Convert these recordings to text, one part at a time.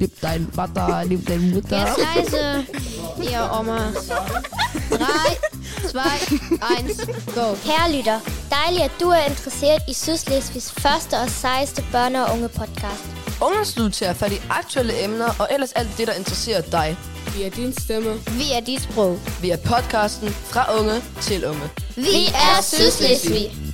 Lieb dein Vater, lieb deine Mutter. Jetzt leise, ihr Oma. Drei, zwei, eins, go. Kære lytter, dejligt at du er interesseret i Sydslesvigs første og sejeste børne- og unge podcast. Tager fat i aktuelle emner og ellers alt det, der interesserer dig. Vi er din stemme. Vi er dit sprog. Vi er podcasten fra unge til unge. Vi er Sydslesvig.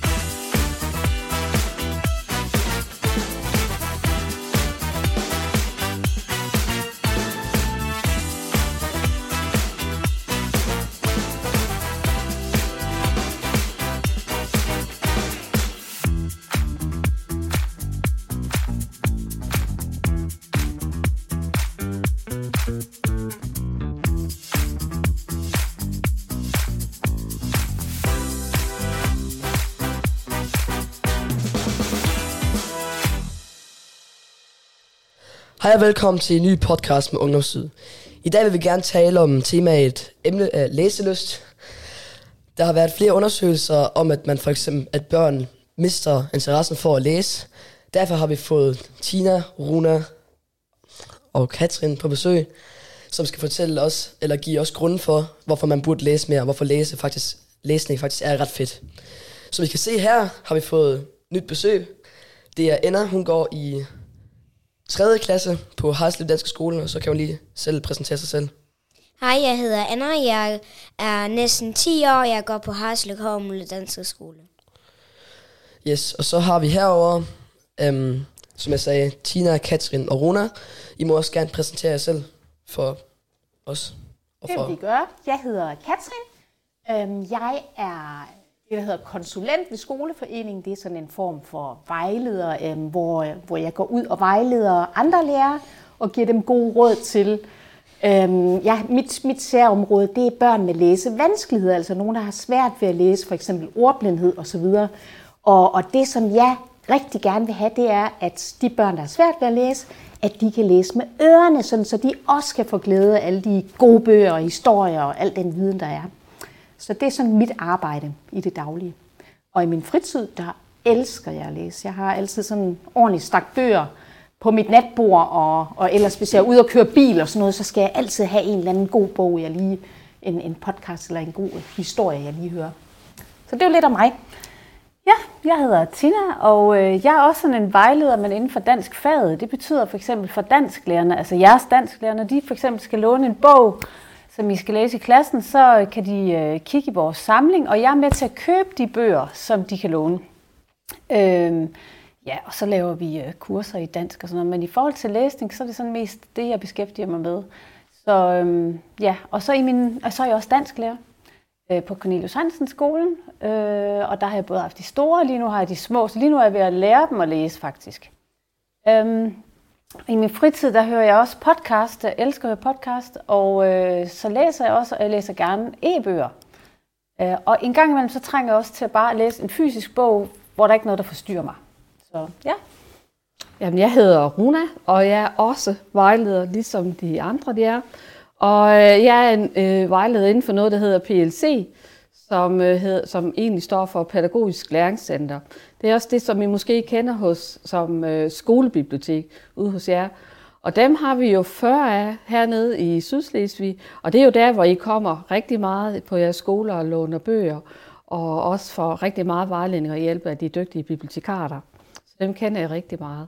Hej og velkommen til en ny podcast med Ungdomssyd. I dag vil vi gerne tale om temaet emne af læselyst. Der har været flere undersøgelser om, at man for eksempel, at børn mister interessen for at læse. Derfor har vi fået Tina, Runa og Katrin på besøg, som skal fortælle os, eller give os grunden for, hvorfor man burde læse mere, og hvorfor læse faktisk, læsning faktisk er ret fedt. Som I kan se her, har vi fået nyt besøg. Det er Anna, hun går i 3. klasse på Harslev Danske Skole, og så kan hun lige selv præsentere sig selv. Hej, jeg hedder Anna. Jeg er næsten 10 år. Jeg går på Harslev Havmølle Danske Skole. Yes, og så har vi herover, øhm, som jeg sagde, Tina, Katrin og Runa. I må også gerne præsentere jer selv for os. Og Det for, vil vi gøre. Jeg hedder Katrin. Øhm, Jeg er det, der hedder konsulent ved Skoleforeningen. Det er sådan en form for vejleder, øh, hvor, hvor jeg går ud og vejleder andre lærere og giver dem gode råd til. Øh, ja, mit, mit særområde, det er børn med læsevanskeligheder, altså nogen, der har svært ved at læse, for eksempel ordblindhed osv. Og, og det, som jeg rigtig gerne vil have, det er, at de børn, der har svært ved at læse, at de kan læse med ørerne, sådan, så de også kan få glæde af alle de gode bøger og historier og al den viden, der er. Så det er sådan mit arbejde i det daglige. Og i min fritid, der elsker jeg at læse. Jeg har altid sådan en ordentlig stak bøger på mit natbord, og, og ellers hvis jeg er ude og køre bil og sådan noget, så skal jeg altid have en eller anden god bog, jeg lige, en, en podcast eller en god historie, jeg lige hører. Så det er jo lidt om mig. Ja, jeg hedder Tina, og øh, jeg er også sådan en vejleder, men inden for dansk faget. Det betyder for eksempel for dansklærerne, altså jeres dansklærerne, de for eksempel skal låne en bog, som I skal læse i klassen, så øh, kan de øh, kigge i vores samling, og jeg er med til at købe de bøger, som de kan låne. Øhm, ja, og så laver vi øh, kurser i dansk og sådan noget, men i forhold til læsning, så er det sådan mest det, jeg beskæftiger mig med. Så øhm, ja, og så, i min, og så er jeg også dansklærer øh, på Cornelius Hansen skolen, øh, og der har jeg både haft de store, og lige nu har jeg de små, så lige nu er jeg ved at lære dem at læse faktisk. Øhm, i min fritid, der hører jeg også podcast, jeg elsker at høre podcast, og øh, så læser jeg også, og jeg læser gerne e-bøger. Øh, og en gang imellem, så trænger jeg også til at bare læse en fysisk bog, hvor der ikke er noget, der forstyrrer mig. Så ja. Jamen, jeg hedder Runa, og jeg er også vejleder, ligesom de andre de er. Og øh, jeg er en øh, vejleder inden for noget, der hedder PLC, som, øh, hed, som egentlig står for Pædagogisk Læringscenter. Det er også det, som I måske kender hos som øh, skolebibliotek ude hos jer. Og dem har vi jo 40 af hernede i Sydslesvig, og det er jo der, hvor I kommer rigtig meget på jeres skoler og låner bøger, og også får rigtig meget vejledning og hjælp af de dygtige bibliotekarer. Så dem kender jeg rigtig meget.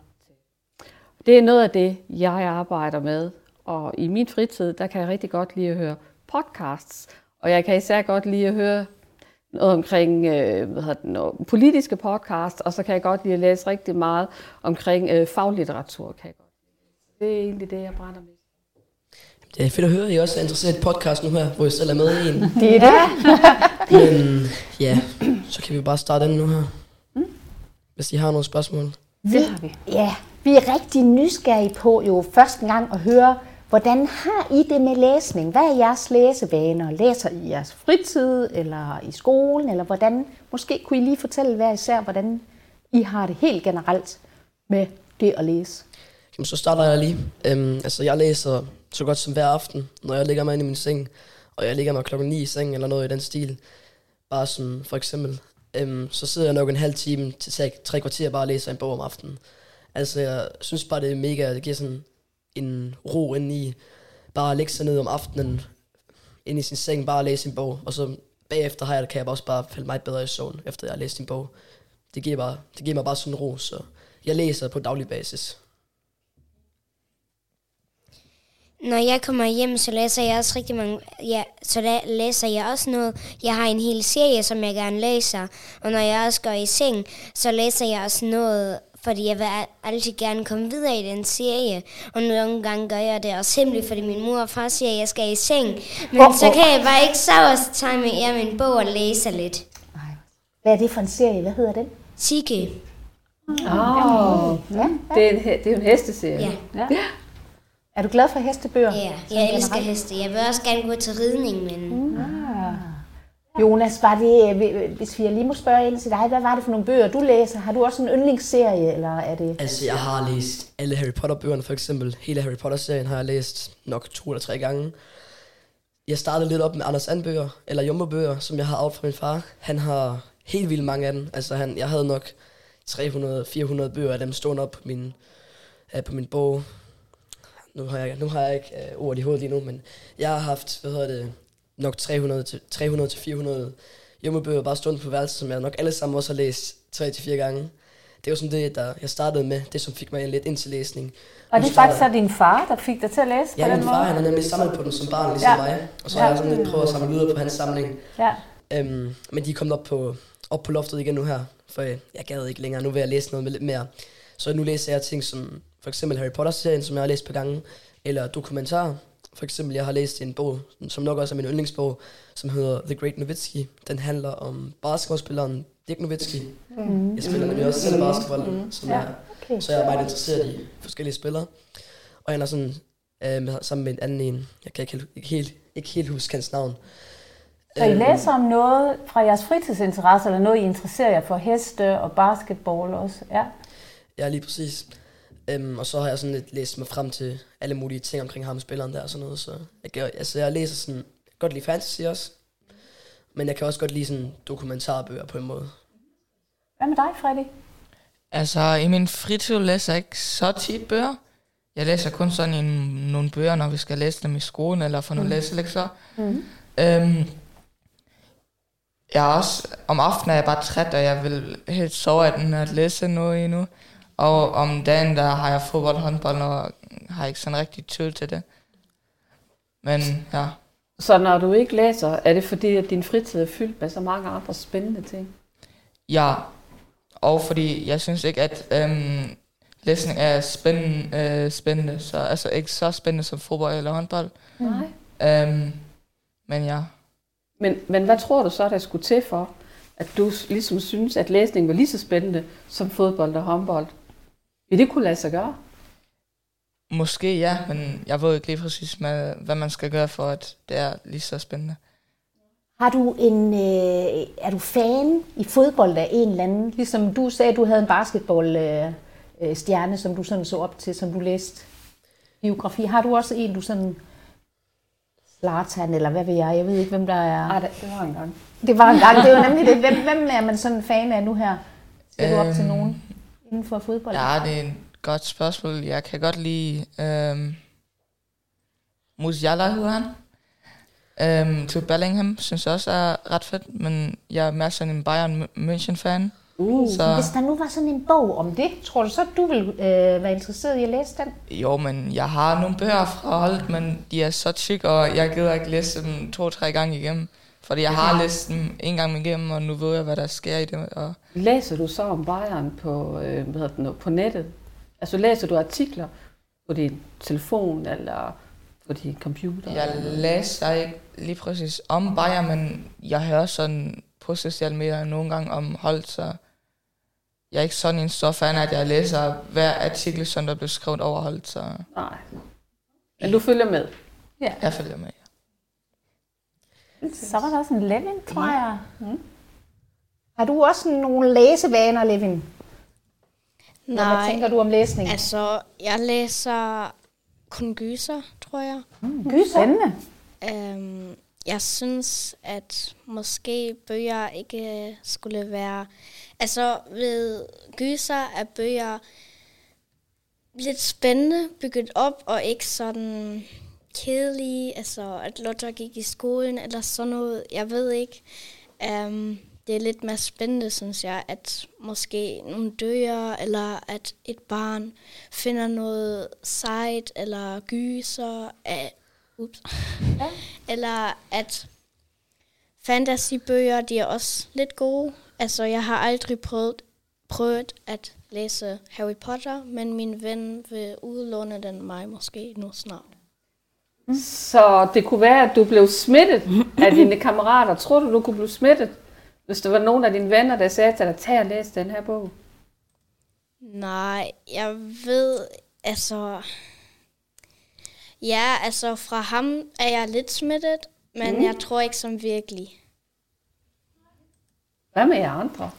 Det er noget af det, jeg arbejder med. Og i min fritid, der kan jeg rigtig godt lide at høre podcasts. Og jeg kan især godt lide at høre noget omkring øh, hvad hedder det, noget, politiske podcasts, og så kan jeg godt lide at læse rigtig meget omkring øh, faglitteratur. Kan jeg godt. Det er egentlig det, jeg brænder med. det er fedt at høre, at I også er interesseret i podcast nu her, hvor I selv er med i en. Det er det. Men ja, så kan vi bare starte den nu her. Hvis I har nogle spørgsmål. Det har vi. Ja, vi er rigtig nysgerrige på jo første gang at høre, hvordan har I det med læsning? Hvad er jeres læsevaner? Læser I i jeres fritid, eller i skolen, eller hvordan? Måske kunne I lige fortælle hver især, hvordan I har det helt generelt med det at læse. Jamen, så starter jeg lige. Øhm, altså, jeg læser så godt som hver aften, når jeg ligger mig ind i min seng. Og jeg ligger mig klokken 9 i sengen eller noget i den stil. Bare som for eksempel, Øhm, så sidder jeg nok en halv time til tre, tre kvarter bare og læser en bog om aftenen. Altså, jeg synes bare, det er mega, det giver sådan en ro ind i, bare at lægge sig ned om aftenen, ind i sin seng, bare læse en bog, og så bagefter har jeg, kan jeg også bare falde meget bedre i søvn, efter jeg har læst en bog. Det giver, bare, det giver mig bare sådan en ro, så jeg læser på daglig basis. Når jeg kommer hjem, så læser jeg også rigtig mange... Ja, så læser jeg også noget. Jeg har en hel serie, som jeg gerne læser. Og når jeg også går i seng, så læser jeg også noget, fordi jeg vil al- altid gerne komme videre i den serie. Og nogle gange gør jeg det også hemmeligt, fordi min mor og far siger, at jeg skal i seng. Men Åh, så åh. kan jeg bare ikke sove, og så tager jeg med min bog og læser lidt. Hvad er det for en serie? Hvad hedder den? Sigge. Oh, Ja. det, er en, det er jo en hesteserie. Ja. Ja. Er du glad for hestebøger? Ja, jeg elsker generelt? heste. Jeg vil også gerne gå til ridning, men... Jonas, var det, øh, hvis vi lige må spørge ind til dig, hvad var det for nogle bøger, du læser? Har du også en yndlingsserie, eller er det... Altså, jeg har læst alle Harry Potter-bøgerne, for eksempel. Hele Harry Potter-serien har jeg læst nok to eller tre gange. Jeg startede lidt op med Anders Andbøger, eller Jumbo-bøger, som jeg har arvet fra min far. Han har helt vildt mange af dem. Altså, han, jeg havde nok 300-400 bøger af dem stående op på min, øh, på min bog. Nu har jeg, nu har jeg ikke øh, ord i hovedet lige nu, men jeg har haft, hvad hedder det, nok 300 til 300 til 400 Jumbo-bøger bare stående på værelset, som jeg nok alle sammen også har læst 3-4 gange. Det var sådan det, der jeg startede med, det som fik mig lidt ind til læsning. Og det er faktisk så din far, der fik dig til at læse Ja, på den min måde? far han har nemlig samlet på den som barn, ligesom Ja. mig. Og så Ja. har jeg sådan lidt prøvet at samle videre på hans samling. Ja. Øhm, men de er kommet op på, op på loftet igen nu her, for jeg, jeg gad ikke længere. Nu vil jeg læse noget med lidt mere. Så nu læser jeg ting som for eksempel Harry Potter-serien, som jeg har læst på gange, eller dokumentarer. For eksempel, jeg har læst en bog, som nok også er min yndlingsbog, som hedder The Great Nowitzki. Den handler om basketballspilleren Dirk Nowitzki. Mm. Jeg spiller nemlig også selv basketball, mm. som Ja, jeg, okay. så jeg er meget interesseret i forskellige spillere. Og han er sådan, øh, sammen med en anden en, jeg kan ikke helt, ikke helt, ikke helt huske hans navn. Så I Øhm, læser om noget fra jeres fritidsinteresse, eller noget, I interesserer jer for heste og basketball også? Ja. Ja, lige præcis. Øhm, og så har jeg sådan lidt læst mig frem til alle mulige ting omkring ham, spilleren der og sådan noget. Så jeg, gør, altså, jeg læser sådan, jeg kan godt lide fantasy også. Men jeg kan også godt lide sådan dokumentarbøger på en måde. Hvad med dig, Freddy? Altså, i min fritid læser jeg ikke så tit bøger. Jeg læser kun sådan en, nogle bøger, når vi skal læse dem i skolen, eller få nogle mm. læselektioner. Mm. Øhm, jeg er også, om aftenen er jeg bare træt, og jeg vil helt sove af den at læse noget endnu. Og om dagen, der har jeg fodbold og håndbold, og har ikke sådan rigtig tid til det. Men ja, Så når du ikke læser, er det fordi, at din fritid er fyldt med så mange andre spændende ting? ja. Og fordi jeg synes ikke, at øhm, læsning er spændende, øh, spændende, så altså ikke så spændende som fodbold eller håndbold. Nej. Øhm, men ja, Men, men hvad tror du så, der skulle til for, at du ligesom synes, at læsning var lige så spændende som fodbold og håndbold? Vil det kunne lade sig gøre? måske ja, men jeg ved ikke lige præcis, med, hvad man skal gøre for, at det er lige så spændende. Har du en, øh, er du fan i fodbold af en eller anden? Ligesom du sagde, du havde en basketball øh, stjerne, som du sådan så op til, som du læste biografi. Har du også en, du sådan Zlatan, eller hvad ved jeg? Jeg ved ikke, hvem der er. Nej, det, var en gang. Det var en gang, det var nemlig det. Hvem, hvem er man sådan en fan af nu her? Ser du op til Øhm, nogen inden for fodbold? Ja, det er et godt spørgsmål. Jeg kan godt lide øhm, Musiala hedder han. Øhm, til Bellingham synes jeg også er ret fedt, men jeg er mere sådan en Bayern München-fan. Uh, Så Hvis der nu var sådan en bog om det, tror du så, du vil øh, være interesseret i at læse den? jo, men jeg har nogle bøger fra holdet, men de er så tyk, og jeg gider ikke læse dem to-tre gange igennem. Fordi jeg har læst dem en gang igennem, og nu ved jeg, hvad der sker i det. Og læser du så om Bayern på, øh, hvad hedder det, på nettet? Altså læser du artikler på din telefon eller på din computer? Jeg læser ikke lige præcis om Bayern, men jeg hører sådan på sociale medier nogle gange om hold, så jeg er ikke sådan en stor fan at jeg læser hver artikel, som der bliver skrevet over hold, så Nej. Men du følger med? jeg følger med. Så var der også en Levin, tror jeg. Har du også nogle læsevaner, Levin? Hvad Nej, tænker du om læsning? altså, jeg læser kun gyser, tror jeg. Gyser? Spændende. Øhm, jeg synes, at måske bøger ikke skulle være... Altså, ved gyser er bøger lidt spændende bygget op, og ikke sådan kedelige, altså at Lotte gik i skolen, eller sådan noget, jeg ved ikke. Um, det er lidt mere spændende, synes jeg, at måske nogle dør, eller at et barn finder noget sejt, eller gyser, af, ups, ja. eller at fantasybøger, de er også lidt gode. Altså, jeg har aldrig prøvet, prøvet at læse Harry Potter, men min ven vil udlåne den mig måske nu snart. Så det kunne være, at du blev smittet af dine kammerater. Tror du, du kunne blive smittet, hvis der var nogen af dine venner, der sagde til dig, tag og læs den her bog? Nej, jeg ved, altså... Ja, altså fra ham er jeg lidt smittet, men mm. jeg tror ikke som virkelig. Hvad med jer andre?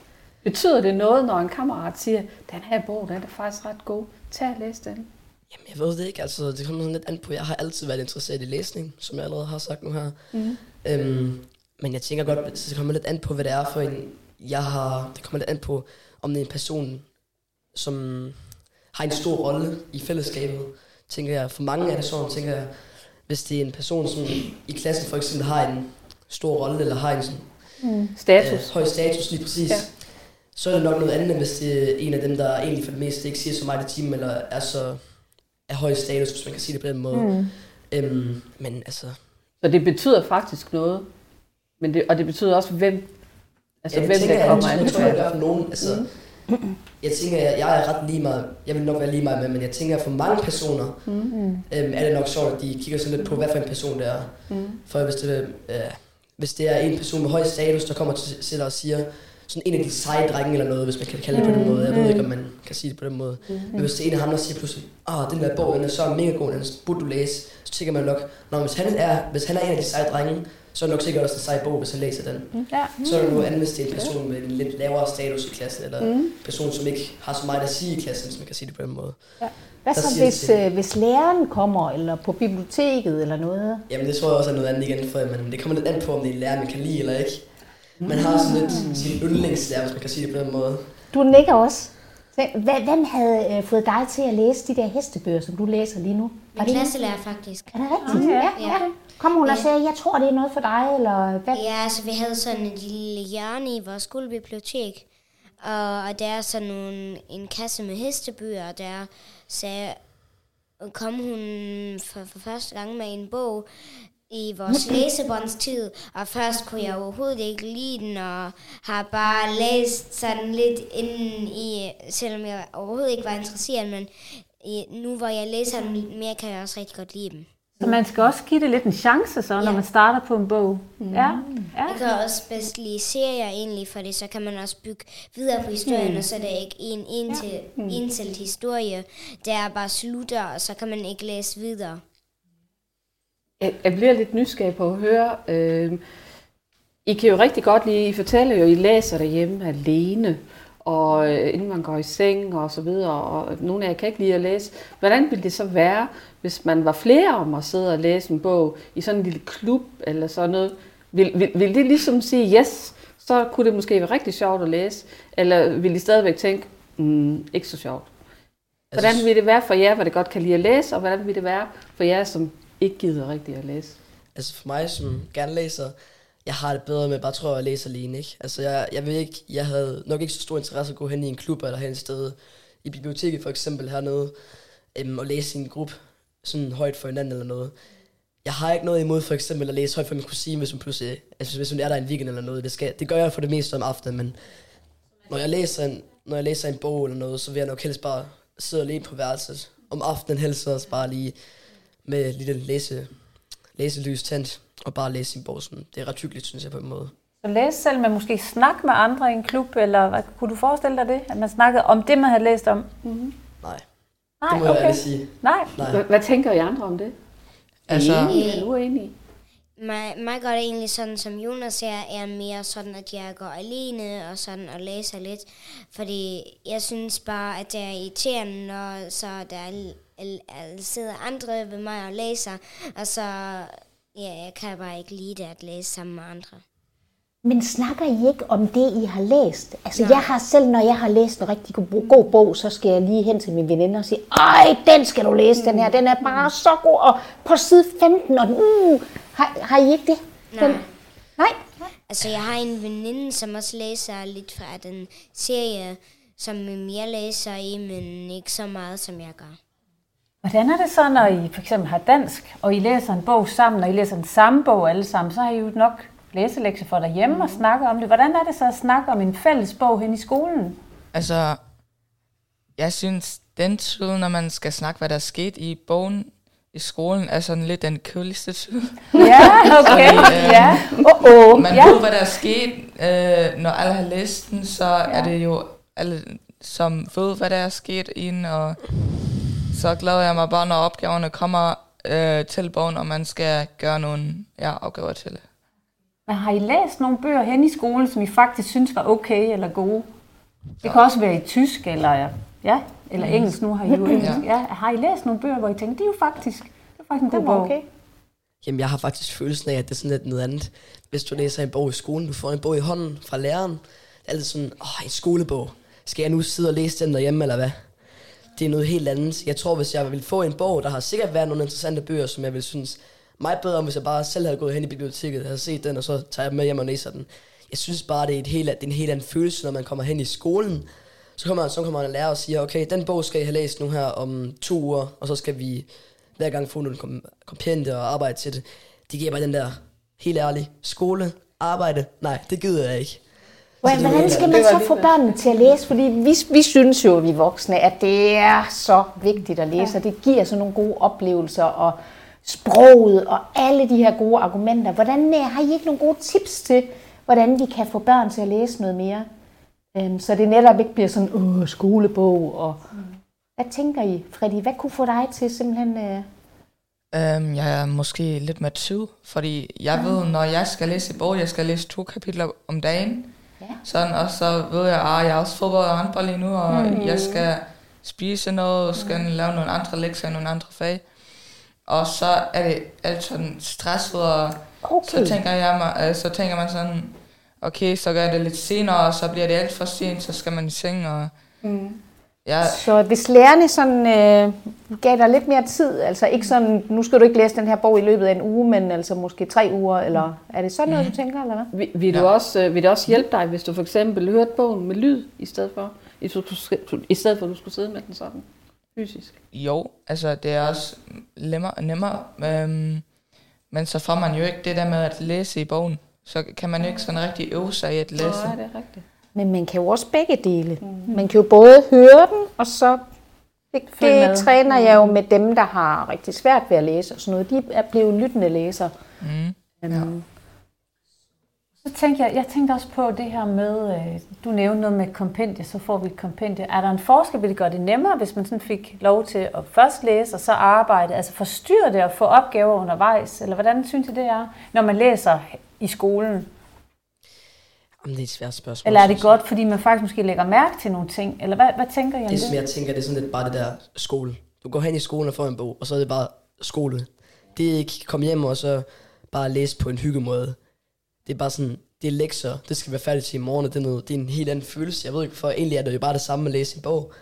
Betyder det noget, når en kammerat siger, den her bog, den er faktisk ret god, tag og læs den? Jamen, jeg ved det ikke. Altså, det kommer sådan lidt an på. Jeg har altid været interesseret i læsning, som jeg allerede har sagt nu her. Mm. Øhm, men jeg tænker godt, det kommer lidt an på, hvad det er for en, jeg har... Det kommer lidt an på, om det er en person, som har en stor rolle i fællesskabet. Tænker jeg, for mange er det sådan, tænker jeg, hvis det er en person, som i klassen for eksempel har en stor rolle, eller har en sådan, mm. status. Øh, høj status lige præcis, ja. så er det nok noget andet, hvis det er en af dem, der egentlig for det meste ikke siger så meget i timen, eller er så af høj status, hvis man kan sige det på den måde. Mm. Øhm, men altså... Så det betyder faktisk noget, men det, og det betyder også, hvem, altså, ja, hvem tænker, der kommer jeg, an. Jeg tror, jeg for nogen, altså, mm. jeg tænker, jeg, jeg er ret lige meget, jeg vil nok være lige meget med, men jeg tænker, for mange personer, mm. øhm, er det nok sjovt, at de kigger sådan lidt på, hvad for en person det er. Mm. For hvis det, øh, hvis det er en person med høj status, der kommer til, til dig og siger, sådan en af de seje drenge eller noget, hvis man kan kalde det på den måde. Jeg ved ikke, om man kan sige det på den måde. Men hvis det er en af ham, der siger pludselig, åh, den der bog, den er så mega god, den burde du læse, så tænker man nok, når hvis han er, hvis han er en af de seje drenge, så er det nok sikkert også en sej bog, hvis han læser den. Ja. Så er det noget andet, hvis det er en person med en lidt lavere status i klassen, eller en person, som ikke har så meget at sige i klassen, hvis man kan sige det på den måde. Ja. Hvad så, hvis, øh, hvis læreren kommer, eller på biblioteket, eller noget? Jamen, det tror jeg også er noget andet igen, for men det kommer lidt an på, om det er en lærer, man kan lide eller ikke. Man har sådan lidt sin yndlingslærer, hvis man kan sige det på den måde. Du nikker også. Hvem havde øh, fået dig til at læse de der hestebøger, som du læser lige nu? Var Min klasselærer faktisk. Er det rigtigt? Okay. Ja, ja. ja. Kom hun ja. og sagde, jeg tror, det er noget for dig, eller hvad? Ja, altså vi havde sådan et lille hjørne i vores skolebibliotek, og, og der er sådan nogle, en kasse med hestebøger, og der sagde, kom hun for, for første gang med en bog, i vores læsebåndstid, og først kunne jeg overhovedet ikke lide den, og har bare læst sådan lidt inden i, selvom jeg overhovedet ikke var interesseret, men nu hvor jeg læser den lidt mere, kan jeg også rigtig godt lide dem. Så man skal også give det lidt en chance, så, når ja. man starter på en bog. Mm. Ja. ja. Jeg kan også bedst lide serier egentlig, fordi så kan man også bygge videre på historien, mm. og så er det ikke en indtil, ja. mm. indtalt historie, der bare slutter, og så kan man ikke læse videre. Jeg bliver lidt nysgerrig på at høre. Øh, I kan jo rigtig godt lide, I fortæller jo, I læser derhjemme alene, og øh, inden man går i seng og så videre, og nogle af jer kan ikke lide at læse. Hvordan ville det så være, hvis man var flere om at sidde og læse en bog i sådan en lille klub eller sådan noget? Vil, vil, vil det ligesom sige, yes, så kunne det måske være rigtig sjovt at læse, eller vil de stadigvæk tænke, mm, ikke så sjovt? Hvordan altså- vil det være for jer, hvor det godt kan lide at læse, og hvordan vil det være for jer, som ikke gider rigtigt at læse? Altså for mig, som gerne læser, jeg har det bedre med bare tror at læse alene, ikke? Altså jeg, jeg ved ikke, jeg havde nok ikke så stor interesse at gå hen i en klub eller hen et sted i biblioteket for eksempel hernede, øhm, og læse i en gruppe sådan højt for hinanden eller noget. Jeg har ikke noget imod for eksempel at læse højt for min kusine, hvis hun pludselig, altså hvis hun er der en weekend eller noget. Det, skal, det gør jeg for det meste om aftenen, men når jeg læser en, når jeg læser en bog eller noget, så vil jeg nok helst bare sidde alene på værelset. Om aftenen helst også bare lige med lille læse, læselys tændt, og bare læse sin bog. Sådan. Det er ret hyggeligt, synes jeg på en måde. Så læse selv, men måske snakke med andre i en klub, eller hvad, kunne du forestille dig det? At man snakkede om det, man havde læst om? Mm-hmm. Nej. Nej, det må okay. jeg sige. Nej. Nej. Hvad tænker I andre om det? Altså, er I er uenige? Mig, mig gør det egentlig sådan, som Jonas siger, er mere sådan, at jeg går alene og sådan og læser lidt. Fordi jeg synes bare, at det er irriterende, når så der er, er, sidder andre ved mig og læser, og så Ja, jeg kan bare ikke lide det at læse sammen med andre. Men snakker I ikke om det, I har læst? Altså, jeg har selv, når jeg har læst en rigtig god, god bog, så skal jeg lige hen til min veninde og sige, ej, den skal du læse, den her, den er bare så god, og på side 15, og den, uh, har, har I ikke det? Den, Nej. nej? Altså, jeg har en veninde, som også læser lidt fra den serie, som jeg læser i, men ikke så meget, som jeg gør. Hvordan er det så, når I for eksempel har dansk, og I læser en bog sammen, og I læser den samme bog alle sammen, så har I jo nok læselektier for derhjemme og snakker om det. Hvordan er det så at snakke om en fælles bog hen i skolen? Altså, jeg synes, den tid, når man skal snakke, hvad der er sket i bogen i skolen, er sådan lidt den køligste tid. Ja, okay. Fordi, øh, ja. Åh, åh. Man Ja. ved, hvad der er sket. Øh, når alle har læst den, så ja. er det jo alle, som ved, hvad der er sket i den, og så glæder jeg mig bare, når opgaverne kommer øh, til bogen, og man skal gøre nogle ja, opgaver til. Men har I læst nogle bøger hen i skolen, som I faktisk synes var okay eller gode? Det kan også være i tysk eller, ja, eller engelsk. Nu har I jo engelsk. Ja. Har I læst nogle bøger, hvor I tænker, det er jo faktisk, det er faktisk en god bog? okay. Jamen, jeg har faktisk følelsen af, at det er sådan lidt noget andet. Hvis du læser en bog i skolen, du får en bog i hånden fra læreren. Det er altid sådan, åh, en skolebog. Skal jeg nu sidde og læse den derhjemme, eller hvad? Det er noget helt andet. Jeg tror, hvis jeg ville få en bog, der har sikkert været nogle interessante bøger, som jeg ville synes meget bedre, om hvis jeg bare selv havde gået hen i biblioteket, havde set den, og så tager jeg den med hjem og læser den. Jeg synes bare, det er, et helt, det er en helt anden følelse, når man kommer hen i skolen. Så kommer, så kommer man en lærer og siger, okay, den bog skal I have læst nu her om to uger, og så skal vi hver gang få nogle kom- kompendier og arbejde til det. Det giver bare den der, helt ærlig, skole, arbejde, nej, det gider jeg ikke. Hvordan, hvordan skal man så få børnene til at læse? Fordi vi, vi synes jo, vi voksne, at det er så vigtigt at læse, og det giver så nogle gode oplevelser, og sproget, og alle de her gode argumenter. Hvordan øh, har I ikke nogle gode tips til, hvordan vi kan få børn til at læse noget mere? Øhm, så det netop ikke bliver sådan, åh, skolebog, og... Hvad tænker I, Freddy? Hvad kunne få dig til simpelthen... Øh... Um, jeg er måske lidt med tid, fordi jeg ved, når jeg skal læse en bog, jeg skal læse to kapitler om dagen. Ja. Sådan, og så ved jeg, at jeg er også fodbold og håndbold lige nu, og mm. jeg skal spise noget, skal lave nogle andre lektier i nogle andre fag. Og så er det alt sådan stresset, og Okay. så tænker jeg øh, så tænker man sådan, okay, så gør jeg det lidt senere, og så bliver det alt for sent, så skal man i seng, og mm. Ja, Så hvis lærerne sådan, øh, gav dig lidt mere tid, altså ikke sådan, nu skal du ikke læse den her bog i løbet af en uge, men altså måske tre uger, eller er det sådan noget, du tænker, eller hvad? Vil, vil, du også, øh, vil det også hjælpe dig, hvis du for eksempel hørte bogen med lyd, i stedet for, i stedet for, i stedet for at du skulle sidde med den sådan, fysisk? Jo, altså det er også nemmere, nemmere øhm, men så får man jo ikke det der med at læse i bogen. Så kan man jo ikke sådan rigtig øve sig i at læse. Nej, det er rigtigt. Men man kan jo også begge dele. Mm. Man kan jo både høre den, og så det, Følg med. det træner jeg jo med dem, der har rigtig svært ved at læse og sådan noget. De er blevet lyttende læsere. Mm. Um, Så tænkte jeg, jeg tænkte også på det her med, øh, du nævnte noget med kompendie, så får vi et kompendie. Er der en forskel, vil det gøre det nemmere, hvis man sådan fik lov til at først læse og så arbejde? Altså forstyrre det at få opgaver undervejs? Eller hvordan synes I det er, når man læser i skolen? Jamen, det er et svært spørgsmål. Eller er det godt, fordi man faktisk måske lægger mærke til nogle ting? Eller hvad, hvad tænker I om Det, det? som jeg tænker, det er sådan lidt bare det der skole. Du går hen i skolen og får en bog, og så er det bare skole. Det er ikke komme hjem og så bare læse på en hyggemåde. Det er bare sådan, det er lektier, det skal være færdigt til i morgen, og det er, noget, det er en helt anden følelse. Jeg ved ikke, for egentlig er det jo bare det samme at læse en bog.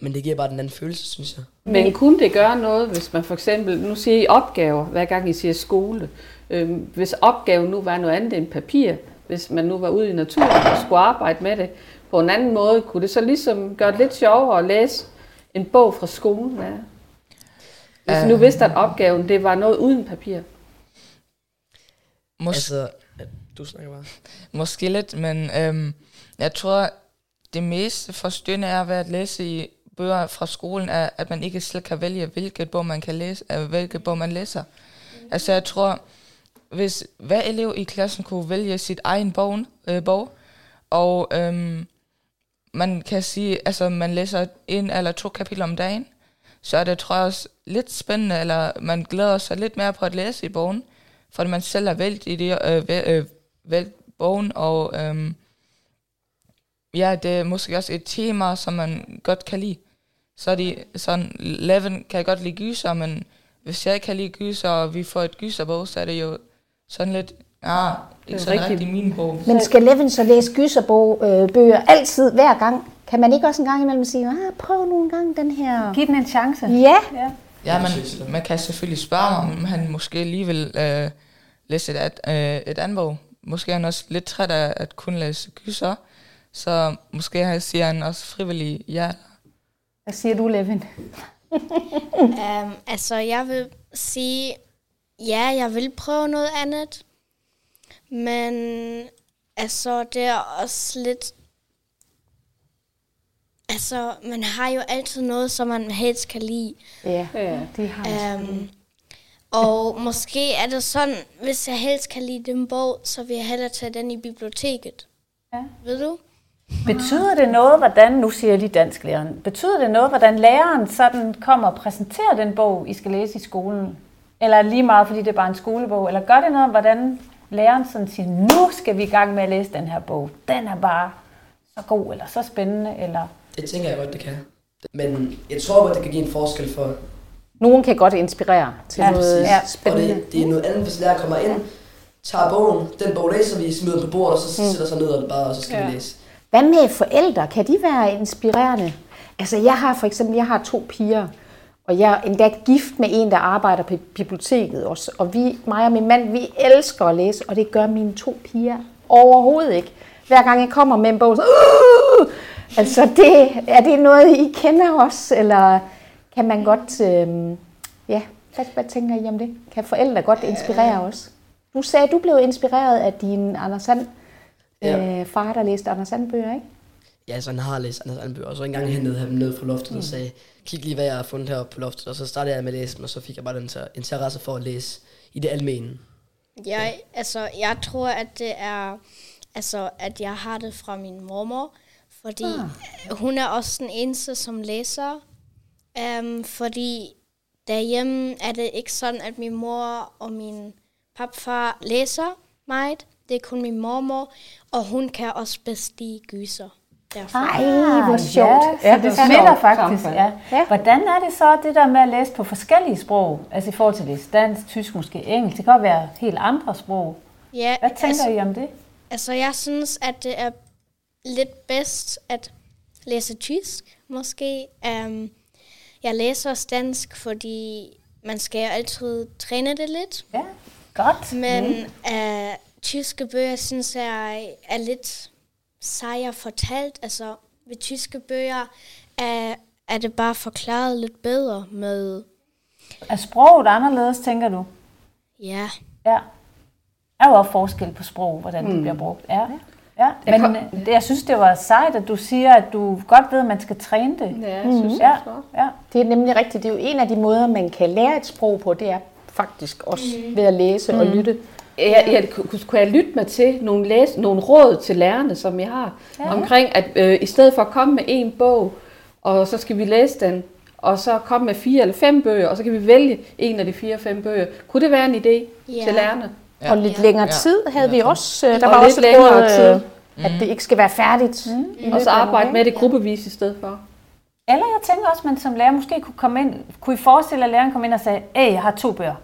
Men det giver bare den anden følelse, synes jeg. Men kunne det gøre noget, hvis man for eksempel, nu siger I opgaver, hver gang I siger skole. Øhm, hvis opgaven nu var noget andet end papir, hvis man nu var ude i naturen og skulle arbejde med det på en anden måde, kunne det så ligesom gøre det lidt sjovere at læse en bog fra skolen? Ja. Hvis I nu Øh. vidste, at opgaven det var noget uden papir. Mås- Altså, du snakker bare. Måske lidt, men øhm, jeg tror, det mest forstyrrende er ved at læse i bøger fra skolen, er, at man ikke selv kan vælge, hvilket bog man kan læse, øh, hvilket bog man læser. Altså jeg tror, hvis hver elev i klassen kunne vælge sit egen bog, øh, bog og øhm, man kan sige, altså man læser en eller to kapitler om dagen, så er det, tror jeg, også lidt spændende, eller man glæder sig lidt mere på at læse i bogen, fordi man selv har valgt, i det, øh, væ- øh, valgt bogen, og øhm, ja, det er måske også et tema, som man godt kan lide. Så er de sådan, Leven kan jeg godt lide gyser, men hvis jeg ikke kan lide gyser, og vi får et gyserbog, så er det jo sådan lidt, ah, ikke sådan rigtigt. rigtig min bog. Men skal Levin så læse gyserbog, øh, bøger altid, hver gang? Kan man ikke også en gang imellem sige, ah, prøv nu en gang den her... Giv den en chance. Ja, Ja. Ja, man, man kan selvfølgelig spørge mig, om han måske lige vil øh, læse et, øh, et andet bog. Måske er han også lidt træt af at kun læse gyser, så måske siger han også frivillig ja. hvad siger du, Levin? Um, altså, jeg vil sige, ja, jeg vil prøve noget andet. Men altså, det er også lidt... Altså, man har jo altid noget, som man helst kan lide. Ja, Ja. det har Um, og måske er det sådan, hvis jeg helst kan lide den bog, så vil jeg hellere tage den i biblioteket. Ja. Ved du? Betyder det noget, hvordan, nu siger jeg lige dansklæreren, betyder det noget, hvordan læreren sådan kommer og præsenterer den bog, I skal læse i skolen? Eller er det lige meget, fordi det er bare en skolebog? Eller gør det noget, hvordan læreren sådan siger, nu skal vi i gang med at læse den her bog. Den er bare så god, eller så spændende, eller... Det tænker jeg godt, det kan. Men jeg tror godt, det kan give en forskel for... Nogen kan godt inspirere til Ja, noget ja. Og spændende. det, det er noget andet, hvis lærer kommer ind, tager bogen, den bog læser vi, smider den på bordet, og så Mm. sætter sig ned og bare, og så skal ja. vi læse. Hvad med forældre? Kan de være inspirerende? Altså, jeg har for eksempel jeg har to piger, og jeg er endda gift med en, der arbejder på biblioteket også. Og vi, mig og min mand, vi elsker at læse, og det gør mine to piger overhovedet ikke. Hver gang jeg kommer med en bog, så... Uh! Altså, det, er det noget, I kender også? Eller kan man godt... Øh, ja, hvad, hvad tænker I om det? Kan forældre godt inspirere os? Du sagde, at du blev inspireret af din Anders Sand, Ja. øh, far, der læste Anders Sand bøger, ikke? Ja, så han har læst Anders Anden bøger, og så en gang hentede han dem ned fra loftet Mm. og sagde, kig lige, hvad jeg har fundet heroppe på loftet, og så startede jeg med at læse dem, og så fik jeg bare den inter- interesse for at læse i det almene. Jeg, altså, jeg tror, at det er, altså, at jeg har det fra min mormor, fordi ah. hun er også den eneste, som læser. Um, fordi derhjemme er det ikke sådan, at min mor og min papfar læser meget. Det er kun min mormor, og hun kan også bedst lide gyser. Derfor. Ej, hvor sjovt. Ja, det er smitter faktisk. Ja. Hvordan er det så, det der med at læse på forskellige sprog? Altså i forhold til at læse dansk, tysk, måske engelsk. Det kan være helt andre sprog. Ja, Hvad tænker altså, I om det? Altså, jeg synes, at det er lidt bedst at læse tysk, måske. Um, jeg læser også dansk, fordi man skal altid træne det lidt. Ja, godt. Men uh, tyske bøger, synes jeg, er lidt sejere fortalt. Altså, ved tyske bøger er, er det bare forklaret lidt bedre med, Er sproget anderledes, tænker du? ja, Ja. Der er jo også forskel på sprog, hvordan det bliver brugt. Ja. Ja, men øh, det, jeg synes, det var sejt, at du siger, at du godt ved, at man skal træne det. Ja, jeg synes Ja, jeg også. ja. Det er nemlig rigtigt. Det er jo en af de måder, man kan lære et sprog på. Det er faktisk også ved at læse og lytte. Jeg, jeg, kunne, kunne jeg lytte mig til nogle, læs, nogle råd til lærerne, som jeg har, ja. omkring, at øh, i stedet for at komme med en bog, og så skal vi læse den, og så komme med fire eller fem bøger, og så kan vi vælge en af de fire eller fem bøger. Kunne det være en idé Ja. til lærerne? Ja. Og lidt længere Ja. tid havde vi også. øh, Der Og var lidt også længere råd, tid. øh, at det ikke skal være færdigt. Mm. Og så arbejde med det gruppevis i stedet for. Eller jeg tænker også, at man som lærer måske kunne komme ind, kunne I forestille, at læreren kom ind og sagde, hey, jeg har to bøger.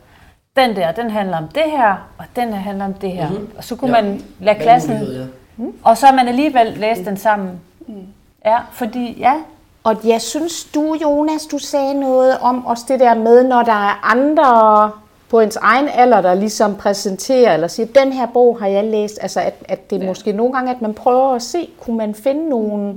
Den der, den handler om det her, og den her handler om det her. Mm-hmm. Og så kunne Ja. man lade klassen, ja. og så har man alligevel læst den sammen. Ja, fordi, ja, Og jeg synes, du, Jonas, du sagde noget om også det der med, når der er andre på ens egen alder, der ligesom præsenterer, eller siger, den her bog har jeg læst. Altså, at, at det er ja. måske nogle gange, at man prøver at se, kunne man finde nogle,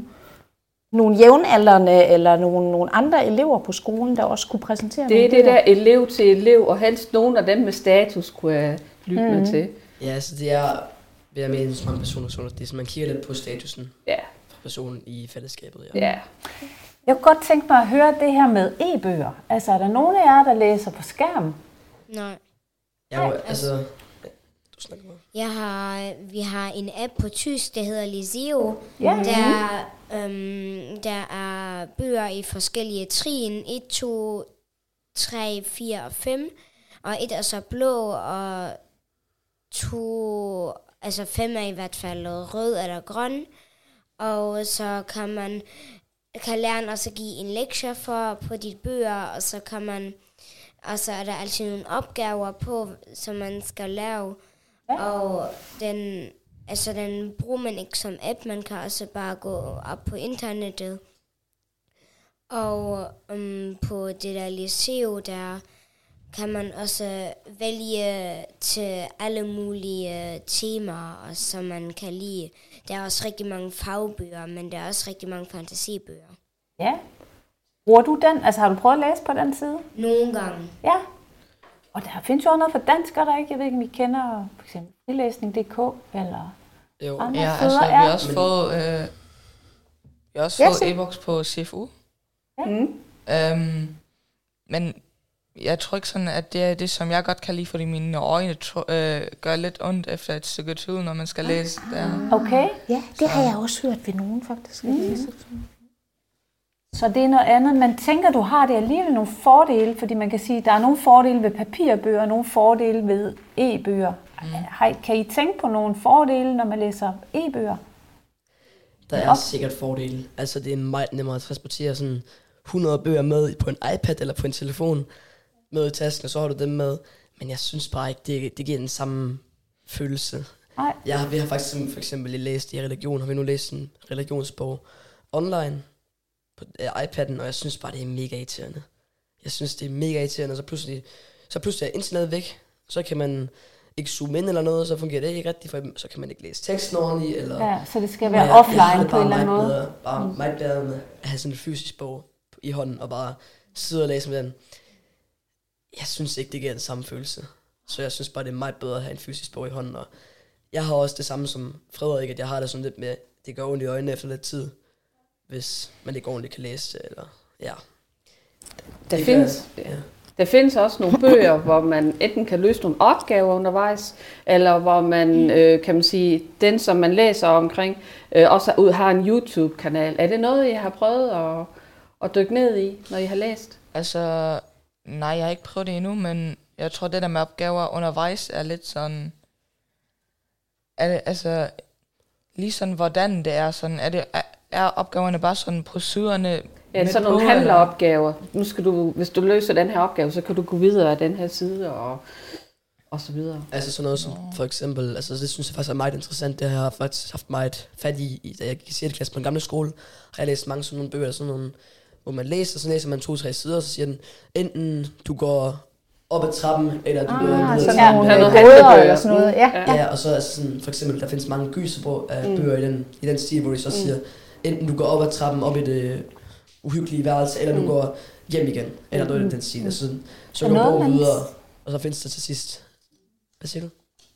nogle jævnaldrende, eller nogle, nogle andre elever på skolen, der også kunne præsentere Det er det der elev til elev, og helst nogen af dem med status kunne jeg lytte mm. mig til. Ja, så det er, vil jeg mene, mange personer, så det er, så man kigger lidt på statusen Ja, for personen i fællesskabet. Ja. ja. jeg kunne godt tænke mig at høre det her med e-bøger. Altså, er der nogen af jer, der læser på skærm? Nej. Jeg, jo- altså, snakker med. Jeg har, vi har en app på tysk, der hedder Liseo. Ja. Der, øhm, der er bøger i forskellige trin. 1, 2, 3, 4 og 5. Og et er så blå, og to, altså fem er i hvert fald rød eller grøn. Og så kan man kan læreren også give en lektie for på de bøger, og så kan man og så er der altid nogle opgaver på, som man skal lave. Ja. Og den, altså, den bruger man ikke som app, man kan også bare gå op på internettet. Og um, på det der Liceo, der kan man også vælge til alle mulige temaer, og som man kan lide. Der er også rigtig mange fagbøger, men der er også rigtig mange fantasibøger. Ja. Bruger du den? Altså har du prøvet at læse på den side? Nogle gange. Ja. Og der findes jo også noget for dansk, er der ikke? Jeg ved ikke, om I kender for eksempel frilæsning.dk eller Jo. andre Ja, altså, vi har Ja. også fået, øh, vi har også Ja, fået se. e-books på CFU. Mm. Øhm, men jeg tror ikke sådan, at det er det, som jeg godt kan lide, fordi mine øjne tro, øh, gør lidt ondt efter et stykke tid, når man skal læse der. Okay, Ja, det har jeg også hørt ved nogen faktisk. Mm. Så det er noget andet. Man tænker, du har det alligevel nogle fordele, fordi man kan sige, at der er nogle fordele ved papirbøger og nogle fordele ved e-bøger. Mm. Kan I tænke på nogle fordele, når man læser e-bøger? Der er sikkert fordele. Altså, det er meget nemmere at transportere sådan 100 bøger med på en iPad eller på en telefon med i tasken, og så har du dem med. Men jeg synes bare ikke, det, det giver den samme følelse. Nej. Jeg, har- vi har faktisk for eksempel læst i religion, har vi nu læst en religionsbog online på øh, iPad'en, og jeg synes bare, det er mega irriterende. Jeg synes, det er mega irriterende, og så pludselig, så pludselig er internettet væk, så kan man ikke zoome ind eller noget, så fungerer det ikke rigtigt, for så kan man ikke læse teksten ordentligt, eller... Ja, så det skal være jeg- jeg offline det på en eller anden måde. Bedre, bare mm. meget bedre med at have sådan en fysisk bog i hånden, og bare sidde og læse med den. Jeg synes ikke, det giver den samme følelse. Så jeg synes bare, det er meget bedre at have en fysisk bog i hånden. Og jeg har også det samme som Frederik, at jeg har det sådan lidt med, det gør ondt i øjnene efter lidt tid, hvis man ikke ordentligt kan læse det, eller ja. Der Det findes, gør- ja. der findes også nogle bøger, hvor man enten kan løse nogle opgaver undervejs, eller hvor man, øh, kan man sige, den som man læser omkring, øh, også ud har en YouTube-kanal. Er det noget, I har prøvet at, at dykke ned i, når I har læst? Altså, nej, jeg har ikke prøvet det endnu, men jeg tror, det der med opgaver undervejs er lidt sådan... Er det, altså, lige sådan, hvordan det er sådan, er, det, er, er opgaverne bare sådan på siderne? Ja, sådan på, nogle eller? handleropgaver. Nu skal du, hvis du løser den her opgave, så kan du gå videre af den her side og, og så videre. Altså sådan noget som for eksempel, altså det synes jeg faktisk er meget interessant, det har jeg faktisk haft meget fat i, da jeg gik i 6. klasse på en gamle skole, har jeg læst mange sådan nogle bøger, sådan nogle, hvor man læser, så læser man to-tre sider, og så siger den, enten du går op ad trappen, eller du går Ah, ned ad sådan trappen. nogle Ja, øh, noget gåder handlebøger. eller sådan noget. Ja. Ja. Ja, og så altså sådan, for eksempel, der findes mange gyserbøger af bøger i den, i den stil, hvor de så siger, enten du går op ad trappen, op i det uhyggelige værelse, eller du går hjem igen, eller noget i den stil. Altså, så Er går bogen man- videre, og så findes der til sidst. Hvad siger du?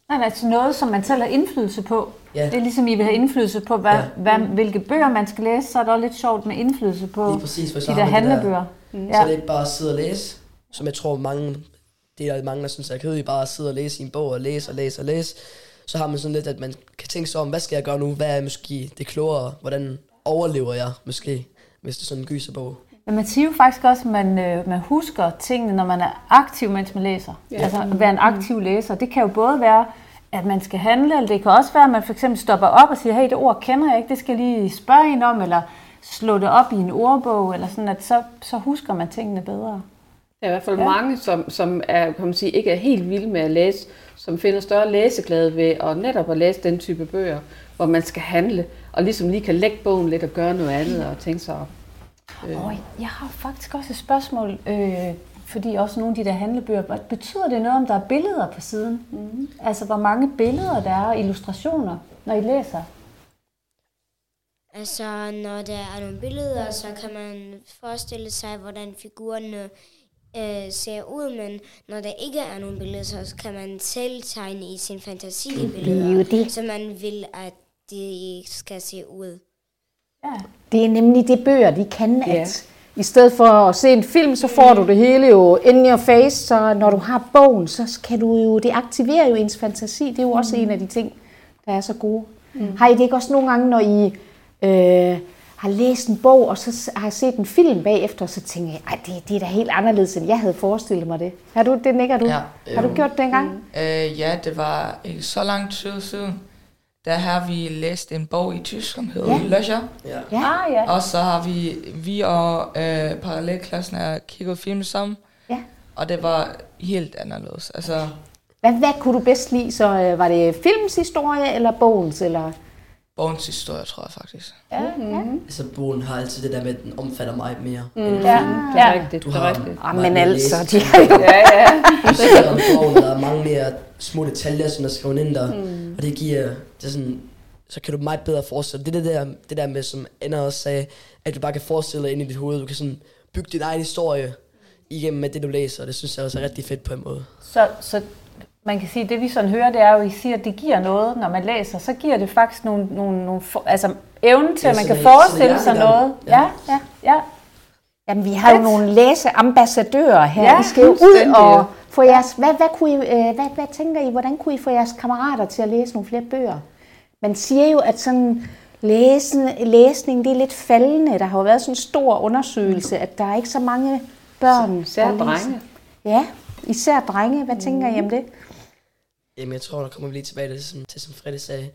Nej, altså noget, som man selv har indflydelse på. Ja. Det er ligesom, I vil have indflydelse på, hvad, Ja. hvad, hvilke bøger man skal læse, så er det også lidt sjovt med indflydelse på Lige præcis, for så de der det handlebøger. Så Ja. det er ikke bare at sidde og læse, som jeg tror mange, det er mange, der synes er kedeligt, bare at sidde og læse i en bog og læse og læse og læse. Så har man sådan lidt, at man kan tænke sig om, hvad skal jeg gøre nu? Hvad er måske det klogere? Hvordan overlever jeg måske, hvis det er sådan en gyserbog? Men man siger jo faktisk også, at man, øh, man husker tingene, når man er aktiv, mens man læser. Ja. Altså at være en aktiv læser. Det kan jo både være, at man skal handle, eller det kan også være, at man for eksempel stopper op og siger, hey, det ord kender jeg ikke, det skal jeg lige spørge en om, eller slå det op i en ordbog, eller sådan, at så, så husker man tingene bedre. Der er i hvert fald Ja. ja. mange, som, som er, kan man sige, ikke er helt vilde med at læse, som finder større læseglæde ved at netop at læse den type bøger, hvor man skal handle, og ligesom lige kan lægge bogen lidt og gøre noget andet og tænke sig op. Øh. Og jeg har faktisk også et spørgsmål, øh, fordi også nogle af de der handlebøger, hvad betyder det noget, om der er billeder på siden? Mm-hmm. Altså, hvor mange billeder der er, og illustrationer, når I læser? Altså, når der er nogle billeder, så kan man forestille sig, hvordan figurerne øh, ser ud, men når der ikke er nogen billeder, så kan man selv tegne i sin fantasi de Det er jo billeder, det. så man vil, at det skal se ud. Ja. Det er nemlig det bøger, de kan, at Ja. i stedet for at se en film, så får du det hele jo in your face, så når du har bogen, så kan du jo, det aktiverer jo ens fantasi. Det er jo også en af de ting, der er så gode. Mm. Har I det ikke også nogle gange, når I øh, har læst en bog, og så har set en film bagefter, og så tænker jeg, at det, det er da helt anderledes, end jeg havde forestillet mig det. Har du det, nikker du? Ja. Har du gjort det engang? Øh, ja, det var ikke så lang tid siden. Der har vi læst en bog i tysk, som hedder ja. Løscher. Ja. Ja. Ah, ja. Og så har vi, vi og øh, parallelklassen har kigget film sammen. Ja. og det var helt anderledes. Altså, Hvad, hvad kunne du bedst lide? Så øh, var det filmens historie eller bogens? Eller? bogens historie, tror jeg faktisk. Ja, ja. Altså, bogen har altid det der med, at den omfatter mig mere. Mm. Ja, Det er ja. rigtigt, Du det er rigtigt. Ah, men altså, læst. de har jo... Ja, ja. Selvom bogen, der er mange mere små detaljer, som er skrevet ind der. Mm. Og det giver, det er sådan, så kan du meget bedre forestille Det det der, det der med, som Anna også sagde, at du bare kan forestille dig ind i dit hoved. Du kan sådan bygge din egen historie igennem med det, du læser. Og det synes jeg også er rigtig fedt på en måde. Så, så man kan sige, at det vi sådan hører, det er jo, at I siger, at det giver noget, når man læser. Så giver det faktisk nogle, nogle, nogle for, altså evnen til, Ja, at man kan forestille sig noget. hjernegang. Ja, ja, ja. Jamen, vi har jo nogle læseambassadører her. Ja, I skal jo ud og få jeres... Hvad, hvad, kunne I, øh, hvad, hvad tænker I? Hvordan kunne I få jeres kammerater til at læse nogle flere bøger? Man siger jo, at sådan læsen, læsning, det er lidt faldende. Der har jo været sådan en stor undersøgelse, at der er ikke så mange børn, Især der læser. drenge. Ja, især drenge. Hvad tænker I om det? Jamen, jeg tror, der kommer vi lige tilbage til, som, til, som Freddy sagde,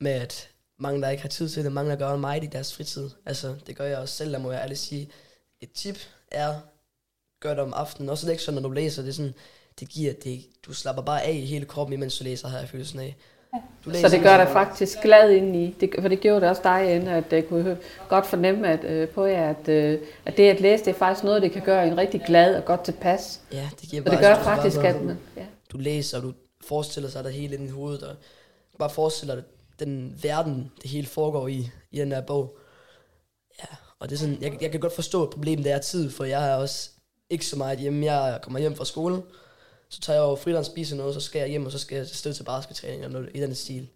med at mange, der ikke har tid til det, mange, der gør meget i deres fritid. Altså, det gør jeg også selv, der må jeg ærligt sige. Et tip er, gør det om aftenen. Også lektier, når du læser, det er sådan, det giver, det, du slapper bare af i hele kroppen, imens du læser, har jeg følelsen af. Du Så det gør dig faktisk glad indeni. Det, for det gjorde det også dig, Anne, at jeg kunne hø- godt fornemme at, øh, på jer, at, øh, at det at læse, det er faktisk noget, det kan gøre en rigtig glad og godt tilpas. Ja, det giver Så det bare- gør du bare faktisk, sådan- at man... Ja. du læser, og du forestiller sig det hele inde i hovedet, og bare forestiller dig den verden, det hele foregår i, i den der bog. Ja, og det er sådan, jeg, jeg kan godt forstå, at problemet det er tid, for jeg er også ikke så meget hjemme. Jeg kommer hjem fra skolen, så tager jeg over friland spiser noget, så skal jeg hjem, og så skal jeg afsted til baskettræning eller noget i den stil.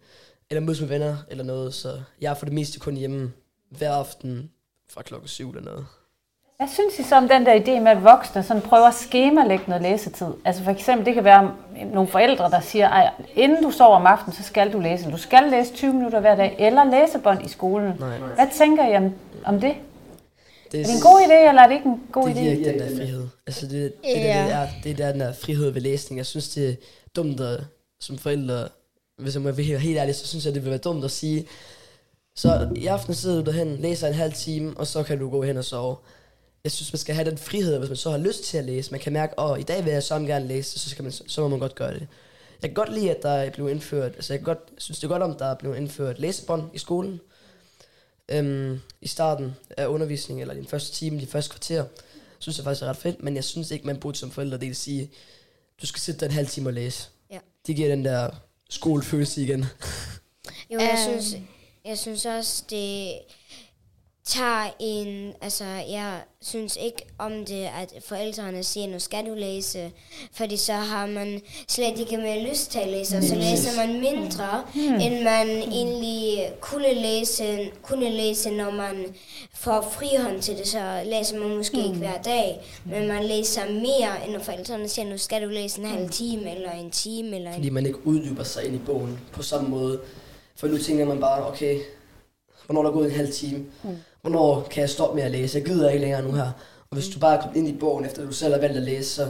Eller mødes med venner eller noget, så jeg er for det meste kun hjemme hver aften fra klokken syv eller noget. Hvad synes I så om den der idé med, at voksne sådan prøver at skemalægge noget læsetid? Altså for eksempel, det kan være nogle forældre, der siger, at inden du sover om aftenen, så skal du læse. Du skal læse 20 minutter hver dag, eller læsebånd i skolen. Nej. Hvad tænker I om, om det? Det Er det en god idé, eller er det ikke en god det idé? giver ikke den der frihed. Altså det, det, det, Ja. det, er, det er der, den der frihed ved læsning. Jeg synes, det er dumt at, som forældre, hvis jeg må være helt ærlig, så synes jeg, det vil være dumt at sige, så i aften sidder du derhen, læser en halv time, og så kan du gå hen og sove. Jeg synes, man skal have den frihed, hvis man så har lyst til at læse. Man kan mærke, åh, i dag vil jeg så gerne læse, så, skal man, så må man godt gøre det. Jeg kan godt lide, at der er blevet indført, altså jeg kan godt, synes det er godt, om der er blevet indført læsebånd i skolen. Øhm, I starten af undervisningen, eller den første time, de første kvarter, synes jeg faktisk er ret fedt, men jeg synes ikke, man burde som forældre det sige, du skal sidde der en halv time og læse. Ja. Det giver den der skolefølelse igen. Jo, jeg, Øhm. synes, jeg synes også, det tager en... Altså, jeg synes ikke om det, at forældrene siger, nu skal du læse, fordi så har man slet ikke mere lyst til at læse, og så læser man mindre, end man egentlig kunne læse, kunne læse, når man får frihånd til det, så læser man måske ikke hver dag, men man læser mere, end når forældrene siger, nu skal du læse en halv time, eller en time, eller en Fordi man ikke uddyber sig ind i bogen på samme måde. For nu tænker man bare, okay, hvornår er der gået en halv time? Hvornår kan jeg stoppe med at læse? Jeg gider ikke længere nu her. Og hvis du bare er kommet ind i bogen, efter du selv har valgt at læse, så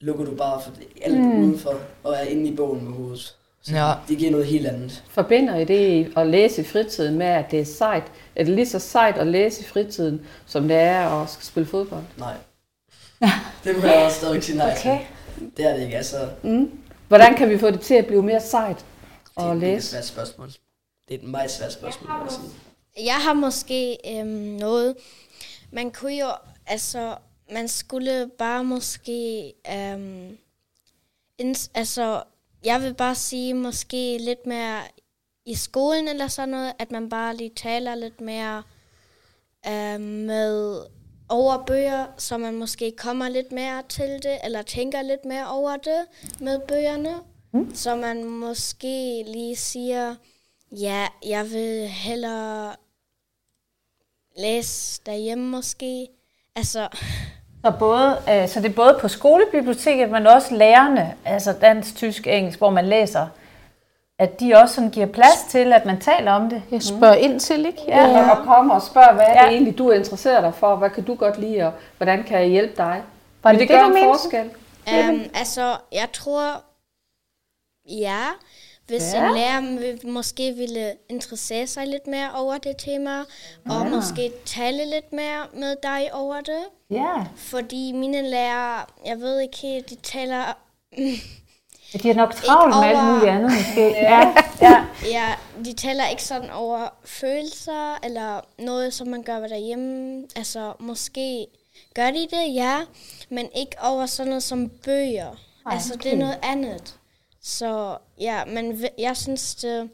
lukker du bare for alt mm. udenfor, og er inde i bogen med hovedet. Så Ja. det giver noget helt andet. Forbinder I det at læse i fritiden med, at det er sejt? Er det lige så sejt at læse i fritiden, som det er at spille fodbold? Nej. det må jeg også stadig sige nej Okay. til. Det er det ikke, altså. Hvordan kan vi få det til at blive mere sejt Det er at et læse? svært spørgsmål. Det er et meget svært spørgsmål, jeg sige. Jeg har måske øhm, noget. Man kunne jo, altså, man skulle bare måske, øhm, ins- altså, jeg vil bare sige måske lidt mere i skolen eller sådan noget, at man bare lige taler lidt mere øhm, med over bøger, så man måske kommer lidt mere til det, eller tænker lidt mere over det med bøgerne. Mm. Så man måske lige siger, ja, jeg vil hellere læse derhjemme måske. Altså, Så, både, øh, så det er både på skolebiblioteket, men også lærerne, altså dansk, tysk, engelsk, hvor man læser, at de også sådan giver plads til, at man taler om det. Jeg spørger ind til, ikke? Ja, og komme og spørge, hvad er det Ja. egentlig, du interesserer dig for? Hvad kan du godt lide, og hvordan kan jeg hjælpe dig? Var det det det, gøre du en forskel? um, altså, jeg tror, ja, hvis Ja. en lærer måske ville interessere sig lidt mere over det tema, og måske tale lidt mere med dig over det. Ja, Fordi mine lærere, jeg ved ikke helt, de taler de er nok travlt med alt over- muligt andet måske. Ja, ja. Ja, de taler ikke sådan over følelser, eller noget, som man gør derhjemme. Altså, måske gør de det, ja, men ikke over sådan noget som bøger. Nej, altså, det er okay. noget andet. Så ja, men jeg synes, det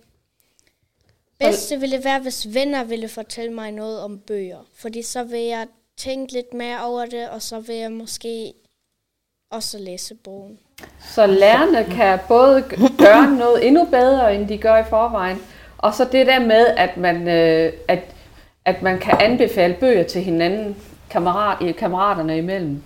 bedste ville være, hvis venner ville fortælle mig noget om bøger. Fordi så vil jeg tænke lidt mere over det, og så vil jeg måske også læse bogen. Så lærerne kan både gøre noget endnu bedre, end de gør i forvejen, og så det der med, at man, øh, at, at man kan anbefale bøger til hinanden, kammerat, kammeraterne imellem.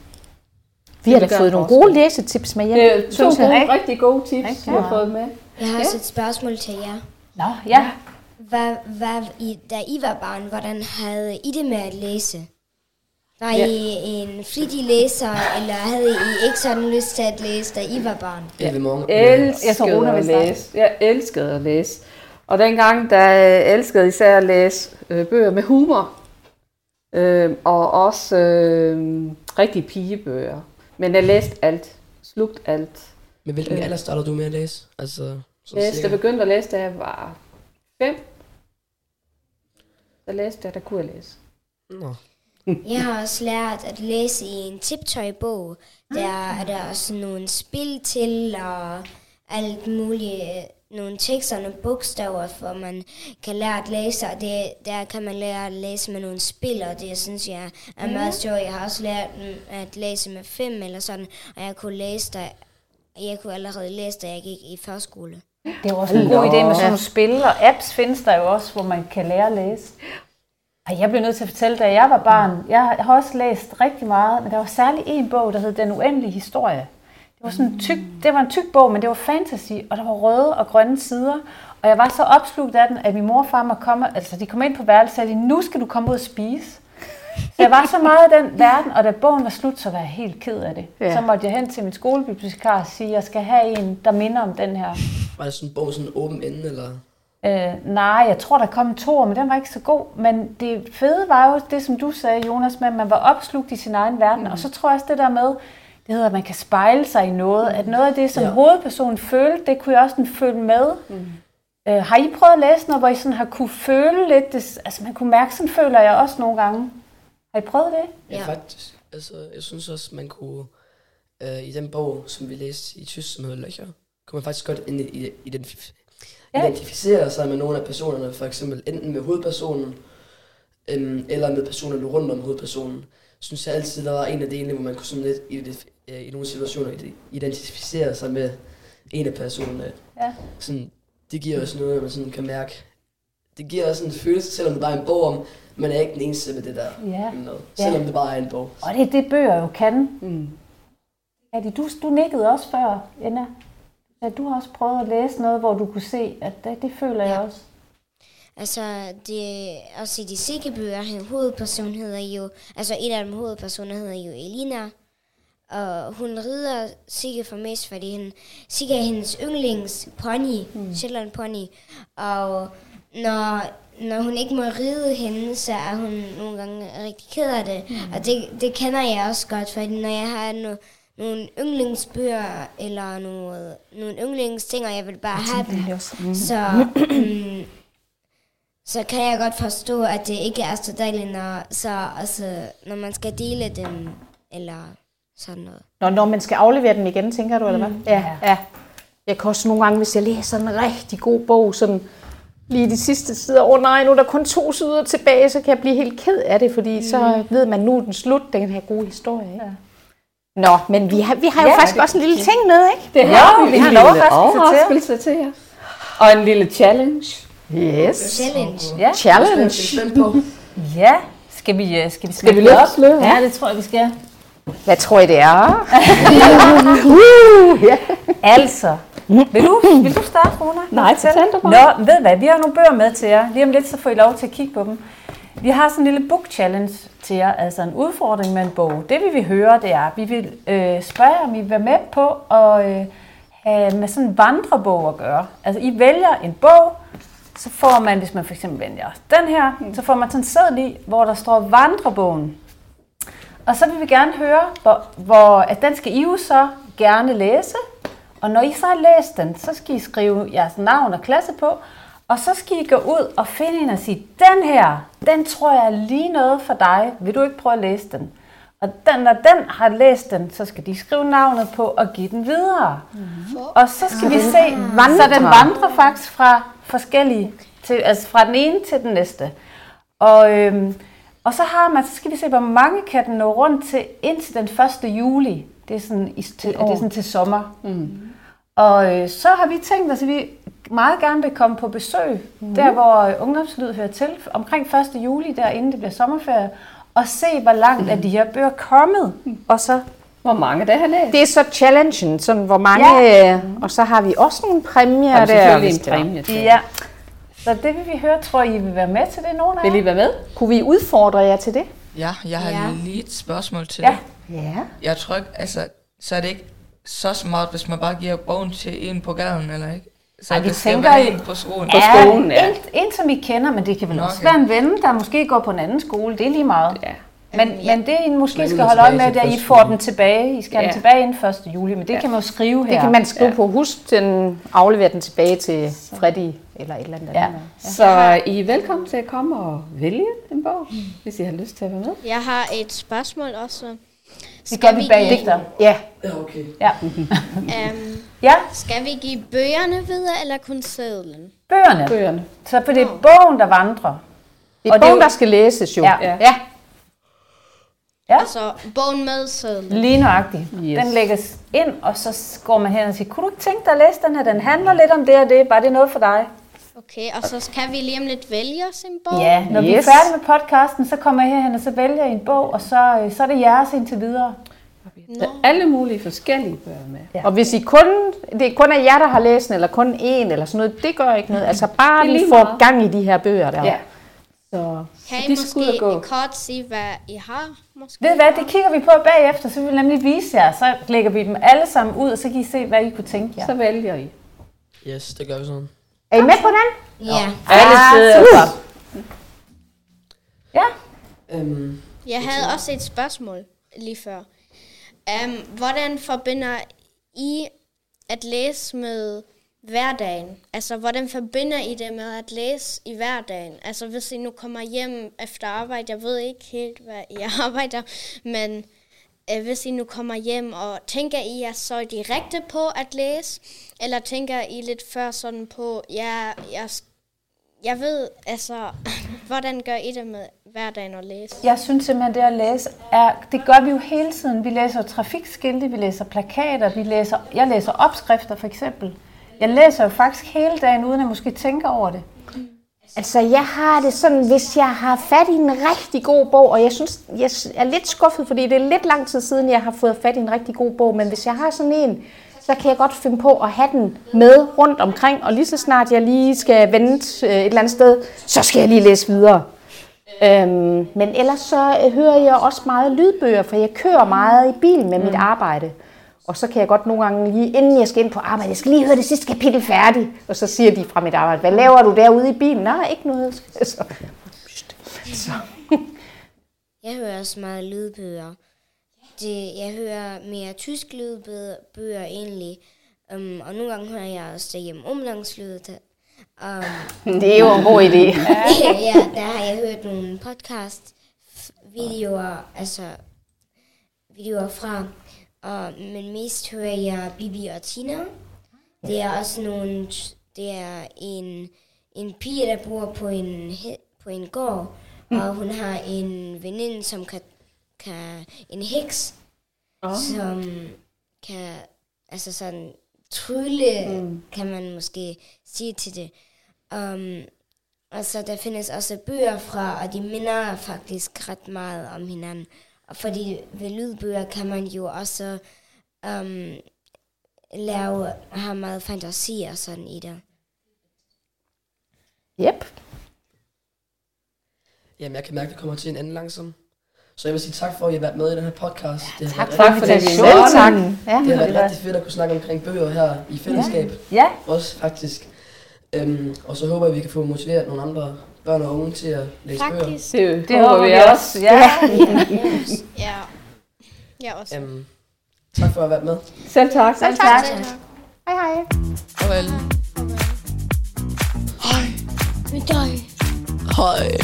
Vi har da fået nogle gode læsetips med hjem. Det er to jeg. gode, rigtig gode tips, vi har fået med. Jeg har også et spørgsmål til jer. Nå, ja. Hvad, hvad, I, da I var barn, hvordan havde I det med at læse? Var Ja. I en flittig læser, eller havde I ikke sådan lyst til at læse, da I var barn? Jeg elskede at læse. Jeg elskede at læse. Og dengang, der elskede især at læse øh, bøger med humor. Øh, og også øh, rigtige pigebøger. Men jeg læste alt. Slugt alt. Men hvilken alder startede du med at læse? Altså, så Læste, jeg begyndte at læse, da jeg var fem. Der læste jeg, der kunne jeg læse. Nå. Jeg har også lært at læse i en tiptøj-bog. Der er der også nogle spil til, og alt muligt, øh, nogle tekster og nogle bogstaver, for man kan lære at læse, og det, der kan man lære at læse med nogle spil, og det synes jeg er meget sjovt. Jeg har også lært mm, at læse med fem eller sådan, og jeg kunne læse, da, jeg kunne allerede læse, da jeg gik i førskole. Det er også en god idé med sådan nogle spil, og apps findes der jo også, hvor man kan lære at læse. Ej, jeg blev nødt til at fortælle, da jeg var barn, jeg har også læst rigtig meget, men der var særlig en bog, der hed Den Uendelige Historie. Det var, sådan en tyk, det var en tyk bog, men det var fantasy, og der var røde og grønne sider. Og jeg var så opslugt af den, at min mor og far må komme, altså de kom ind på værelset og sagde, nu skal du komme ud og spise. Så jeg var så meget i den verden, og da bogen var slut, så var jeg helt ked af det. Ja. Så måtte jeg hen til min skolebibliotekar og sige, at jeg skal have en, der minder om den her. Var det sådan en bog sådan en åben ende, eller? Øh, nej, jeg tror, der kom to, men den var ikke så god. Men det fede var jo det, som du sagde, Jonas, med at man var opslugt i sin egen verden. Mm. Og så tror jeg også det der med, det hedder, at man kan spejle sig i noget. At noget af det, som Ja. hovedpersonen følte, det kunne jeg også sådan føle med. Mm. Øh, har I prøvet at læse noget, hvor I sådan har kunne føle lidt? Det, altså man kunne mærke, sådan føler jeg også nogle gange. Har I prøvet det? Ja, Ja. faktisk. Altså, jeg synes også, man kunne... Øh, I den bog, som vi læste i tysk, som hedder Løcher, kunne man faktisk godt identif- Ja. identificere sig med nogle af personerne, for eksempel enten med hovedpersonen, øhm, eller med personerne rundt om hovedpersonen. Synes jeg altid, der var en af delene, hvor man kunne sådan lidt øh, i nogle situationer ide- identificere sig med en af personerne. Ja. Sådan, det giver også noget, man sådan kan mærke. Det giver også en følelse, selvom det bare er en bog om, man er ikke den eneste med det der. Ja. Noget, Ja. selvom det bare er en bog. Og det er det, bøger jo kan. Mm. Ja, du, du nikkede også før, Anna. Ja, du har også prøvet at læse noget, hvor du kunne se, at det, det føler jeg også. Altså, det, også i de sikkebøger, han- hovedpersonen hedder jo, altså en af dem hovedpersoner hedder jo Elina, og hun rider Sigge for mest, fordi han, Sigge er hendes yndlings pony, mm. Shetland pony, og når, når hun ikke må ride hende, så er hun nogle gange rigtig ked af det, mm. og det, det kender jeg også godt, fordi når jeg har no, nogle yndlingsbøger, eller nogle, nogle yndlingsting, og jeg vil bare have dem, så, mm, så kan jeg godt forstå, at det ikke er så dejligt, når, så, altså, når man skal dele dem, eller sådan noget. Når, når man skal aflevere den igen, tænker du, eller hvad? Ja, ja. Jeg kan også nogle gange, hvis jeg læser en rigtig god bog, sådan lige de sidste sider, åh oh, nej, nu er der kun to sider tilbage, så kan jeg blive helt ked af det, fordi mm. så ved man, nu er den slut, den her gode historie. Ikke? Ja. Nå, men vi har, vi har jo Ja, faktisk også en lille ting med, ikke? Det Ja, vi har en overraskelse til jer. overraskelse til jer. Og en lille challenge. Yes. Challenge. Ja, Challenge. Ja. Skal vi, øh, skal vi, Skal vi det løfte sløret? Ja, det tror jeg, vi skal. Hvad tror I, det er? uh, ja. Altså, vil du, vil du starte, Rona? Nej, fortæl du bare. Nå, ved hvad, vi har nogle bøger med til jer. Lige om lidt, så får I lov til at kigge på dem. Vi har sådan en lille book challenge til jer, altså en udfordring med en bog. Det vi vil høre, det er, vi vil øh, spørge, om I vil være med på at øh, have med sådan en vandrebog at gøre. Altså, I vælger en bog, så får man, hvis man for eksempel vælger den her, så får man sådan en seddel i, hvor der står vandrebogen. Og så vil vi gerne høre, hvor, hvor at den skal I jo så gerne læse. Og når I så har læst den, så skal I skrive jeres navn og klasse på. Og så skal I gå ud og finde en og sige, den her, den tror jeg er lige noget for dig. Vil du ikke prøve at læse den? Og den, når den har læst den, så skal de skrive navnet på og give den videre. Mm. Og så skal vi se, så den vandrer faktisk fra forskellige, til, altså fra den ene til den næste. Og, øhm, og så har man, så skal vi se, hvor mange kan den nå rundt til indtil den 1. juli. Det er sådan, i, til, det er sådan til sommer. Mm. Og øh, så har vi tænkt os, at vi meget gerne vil komme på besøg, mm. der hvor øh, ungdomslyd hører til, omkring 1. juli, der inden det bliver sommerferie, og se, hvor langt er de her bøger kommet. Og så Hvor mange der har læst? Det er så challengen, sådan hvor mange, ja. og så har vi også nogle præmier Og der. selvfølgelig hvis en præmie til. Ja. Så det vil vi høre. Tror I, I vil være med til det, nogen af jer? Vil I være med? Kunne vi udfordre jer til det? Ja, jeg har Ja. lige et spørgsmål til Ja. det. Ja. Jeg tror ikke, altså, så er det ikke så smart, hvis man bare giver bogen til en på gaden, eller ikke? Så Ej, vi det skal tænker være en på skolen. På skolen, ja. En, en, som I kender, men det kan vel Nå, også okay. være en ven, der måske går på en anden skole. Det er lige meget. Ja. Men, men det, I måske Men skal holde øje med, det er, at I får den tilbage. I skal have Ja. den tilbage inden 1. juli, men det kan man jo skrive her. Det kan man skrive ja. på. Husk den, aflevere den tilbage til Freddy eller et eller andet. Ja. andet. Så I er velkommen til at komme og vælge en bog, hvis I har lyst til at være med. Jeg har et spørgsmål også. Det gør vi bagefter. Ja, Ja, okay. Ja. Um, ja, skal vi give bøgerne videre, eller kun sædlen? bøgerne. Bøgerne. Så for det er bogen, der vandrer. det Og er det er bogen, jo- der skal læses jo. Ja. ja. Ja. Altså bogen med sædlen. Lige nøjagtigt. Yes. Den lægges ind, og så går man hen og siger, kunne du ikke tænke dig at læse den her? Den handler lidt om det og det. Var det noget for dig? Okay, og så kan vi lige om lidt vælge os en bog. Ja, når yes. vi er færdige med podcasten, så kommer jeg herhen, og så vælger jeg en bog, og så, øh, så er det jeres indtil videre. Der er alle mulige forskellige bøger med. Ja. Og hvis I kun, det kun er jer, der har læst den, eller kun én, eller sådan noget, det gør ikke noget. Altså bare lige meget. gang i de her bøger der. Ja. Så Kan I de måske gå. kort sige, hvad I har? Måske? Ved hvad, det kigger vi på bagefter, så vil vi nemlig vise jer. Så lægger vi dem alle sammen ud, og så kan I se, hvad I kunne tænke jer. Så vælger I. Yes, det gør vi sådan. er I med på den? Ja. Alle sidder super. Ja, Øhm, Jeg havde også et spørgsmål lige før. Um, hvordan forbinder I at læse med hverdagen? Altså, hvordan forbinder I det med at læse i hverdagen? Altså, hvis I nu kommer hjem efter arbejde, jeg ved ikke helt, hvad I arbejder, men øh, hvis I nu kommer hjem, og tænker I jer så direkte på at læse, eller tænker I lidt før sådan på, ja, jeg, jeg ved, altså, hvordan gør I det med hverdagen at læse? jeg synes simpelthen, det at læse, er, det gør vi jo hele tiden. Vi læser trafikskilte, vi læser plakater, vi læser, jeg læser opskrifter for eksempel. Jeg læser jo faktisk hele dagen, uden at måske tænke over det. Altså, jeg har det sådan, hvis jeg har fat i en rigtig god bog, og jeg synes, jeg er lidt skuffet, fordi det er lidt lang tid siden, jeg har fået fat i en rigtig god bog, men hvis jeg har sådan en, så kan jeg godt finde på at have den med rundt omkring, og lige så snart jeg lige skal vente øh, et eller andet sted, så skal jeg lige læse videre. Øhm, men ellers så øh, hører jeg også meget lydbøger, for jeg kører meget i bil med mit arbejde. Og så kan jeg godt nogle gange lige, inden jeg skal ind på arbejde, jeg skal lige høre det sidste kapitel færdigt. Og så siger de fra mit arbejde, hvad laver du derude i bilen? Nej, ikke noget. Så, så. Jeg hører også meget lydbøger. Det, jeg hører mere tysk lydbøger egentlig. Um, og nogle gange hører jeg også derhjemme omlangslyd. Um, Det er jo en god idé. ja, der har jeg hørt nogle podcast videoer, altså videoer fra. Og, men mest hører jeg Bibi og Tina. Det er også nogle, det er en, en pige, der bor på en, på en gård, og hun har en veninde, som kan, kan en heks, oh. som kan, altså sådan, trylle, mm. kan man måske sige til det. Um, og så der findes også bøger fra, og de minder faktisk ret meget om hinanden. Og fordi ved lydbøger kan man jo også um, lave, have meget fantasi og sådan i det. Yep. jamen, jeg kan mærke, at det kommer til en anden langsom. Så jeg vil sige tak for, at I har været med i den her podcast. Det har Tak for Tak for det, vi invitationen. Tak. Ja. Det har været det rigtig fedt at kunne snakke omkring bøger her i fællesskab. Ja, Også faktisk. Øhm, og så håber jeg, at vi kan få motiveret nogle andre børn og unge til at læse bøger. Faktisk. Det, det håber vi også. Ja. Ja. Jeg også. Øhm, tak for at været med. Selv tak. Selv tak. Hej hej. Farvel. Hej.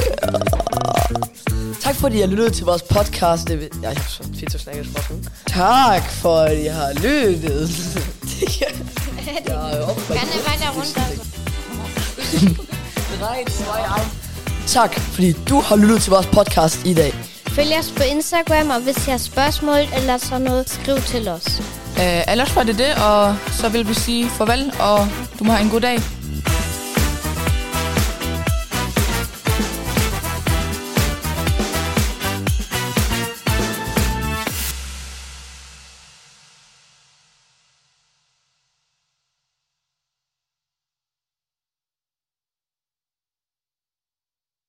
Tak fordi I har lyttet til vores podcast. Det vil... Jeg har så fedt at snakke sådan. Tak for at I har lyttet. jeg er oppe Gerne vej der rundt, altså. Tak fordi du har lyttet til vores podcast i dag. Følg os på Instagram, og hvis I har spørgsmål eller sådan noget, skriv til os. Uh, ellers var det det, og så vil vi sige farvel, og du må have en god dag.